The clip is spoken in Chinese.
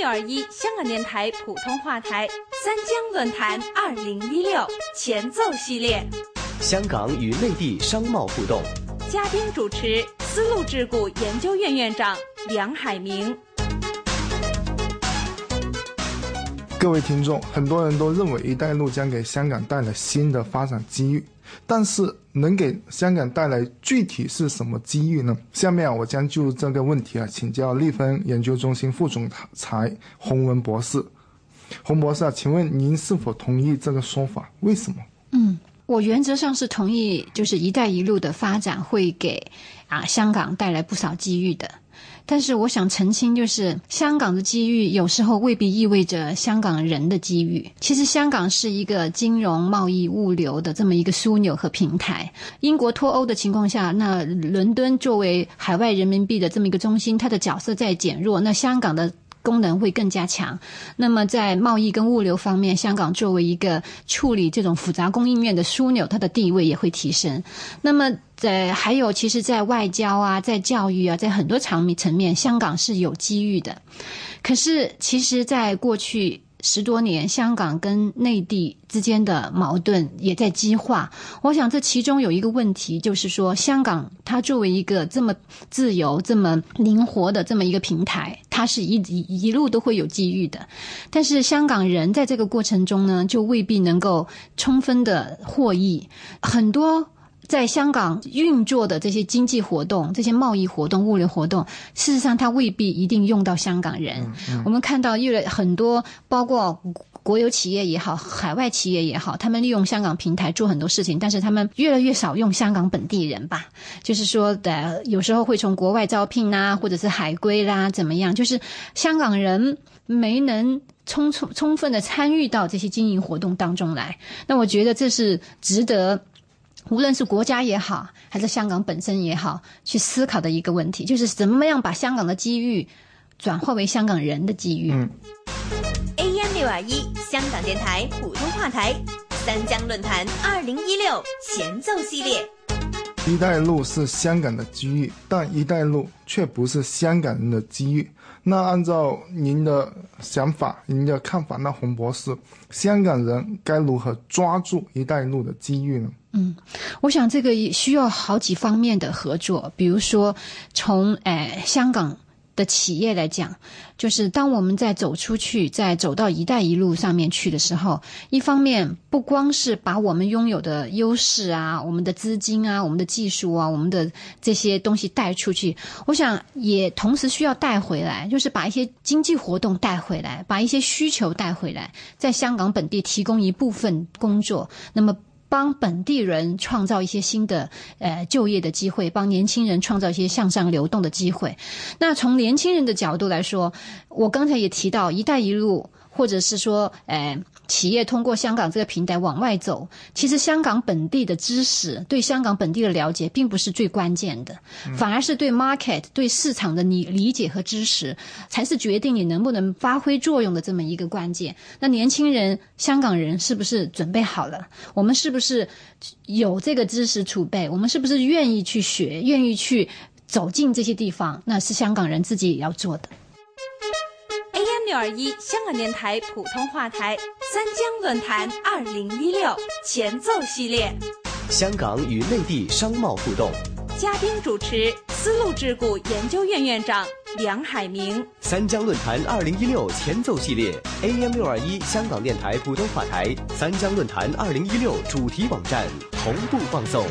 六二一香港电台普通话台三江论坛二零一六前奏系列，香港与内地商贸互动，嘉宾主持丝路智库研究院院长梁海明。各位听众，很多人都认为“一带一路”将给香港带来新的发展机遇，但是能给香港带来具体是什么机遇呢？下面啊，我将就这个问题啊，请教立分研究中心副总裁洪文博士。洪博士啊，请问您是否同意这个说法？为什么？嗯，我原则上是同意，就是“一带一路”的发展会给啊香港带来不少机遇的。但是我想澄清，就是香港的机遇有时候未必意味着香港人的机遇。其实香港是一个金融、贸易、物流的这么一个枢纽和平台。英国脱欧的情况下，那伦敦作为海外人民币的这么一个中心，它的角色在减弱。那香港的功能会更加强。那么在贸易跟物流方面，香港作为一个处理这种复杂供应链的枢纽，它的地位也会提升。那么在还有，其实，在外交啊，在教育啊，在很多层面层面，香港是有机遇的。可是，其实，在过去十多年，香港跟内地之间的矛盾也在激化。我想，这其中有一个问题，就是说，香港它作为一个这么自由、这么灵活的这么一个平台，它是一一一路都会有机遇的。但是，香港人在这个过程中呢，就未必能够充分的获益，很多。在香港运作的这些经济活动、这些贸易活动、物流活动，事实上它未必一定用到香港人。我们看到越来很多，包括国有企业也好，海外企业也好，他们利用香港平台做很多事情，但是他们越来越少用香港本地人吧。就是说的，有时候会从国外招聘啊，或者是海归啦，怎么样？就是香港人没能充充充分的参与到这些经营活动当中来。那我觉得这是值得。无论是国家也好，还是香港本身也好，去思考的一个问题，就是怎么样把香港的机遇转化为香港人的机遇。AM 六二一香港电台普通话台三江论坛二零一六前奏系列。一带一路是香港的机遇，但一带一路却不是香港人的机遇。那按照您的想法、您的看法，那洪博士，香港人该如何抓住一带一路的机遇呢？嗯，我想这个也需要好几方面的合作，比如说从诶香港。的企业来讲，就是当我们在走出去，在走到“一带一路”上面去的时候，一方面不光是把我们拥有的优势啊、我们的资金啊、我们的技术啊、我们的这些东西带出去，我想也同时需要带回来，就是把一些经济活动带回来，把一些需求带回来，在香港本地提供一部分工作，那么。帮本地人创造一些新的呃就业的机会，帮年轻人创造一些向上流动的机会。那从年轻人的角度来说，我刚才也提到“一带一路”。或者是说，呃，企业通过香港这个平台往外走，其实香港本地的知识对香港本地的了解并不是最关键的，反而是对 market 对市场的理理解和知识，才是决定你能不能发挥作用的这么一个关键。那年轻人，香港人是不是准备好了？我们是不是有这个知识储备？我们是不是愿意去学，愿意去走进这些地方？那是香港人自己也要做的。六二一香港电台普通话台三江论坛二零一六前奏系列，香港与内地商贸互动，嘉宾主持丝路智库研究院院长梁海明。三江论坛二零一六前奏系列，AM 六二一香港电台普通话台三江论坛二零一六主题网站同步放送。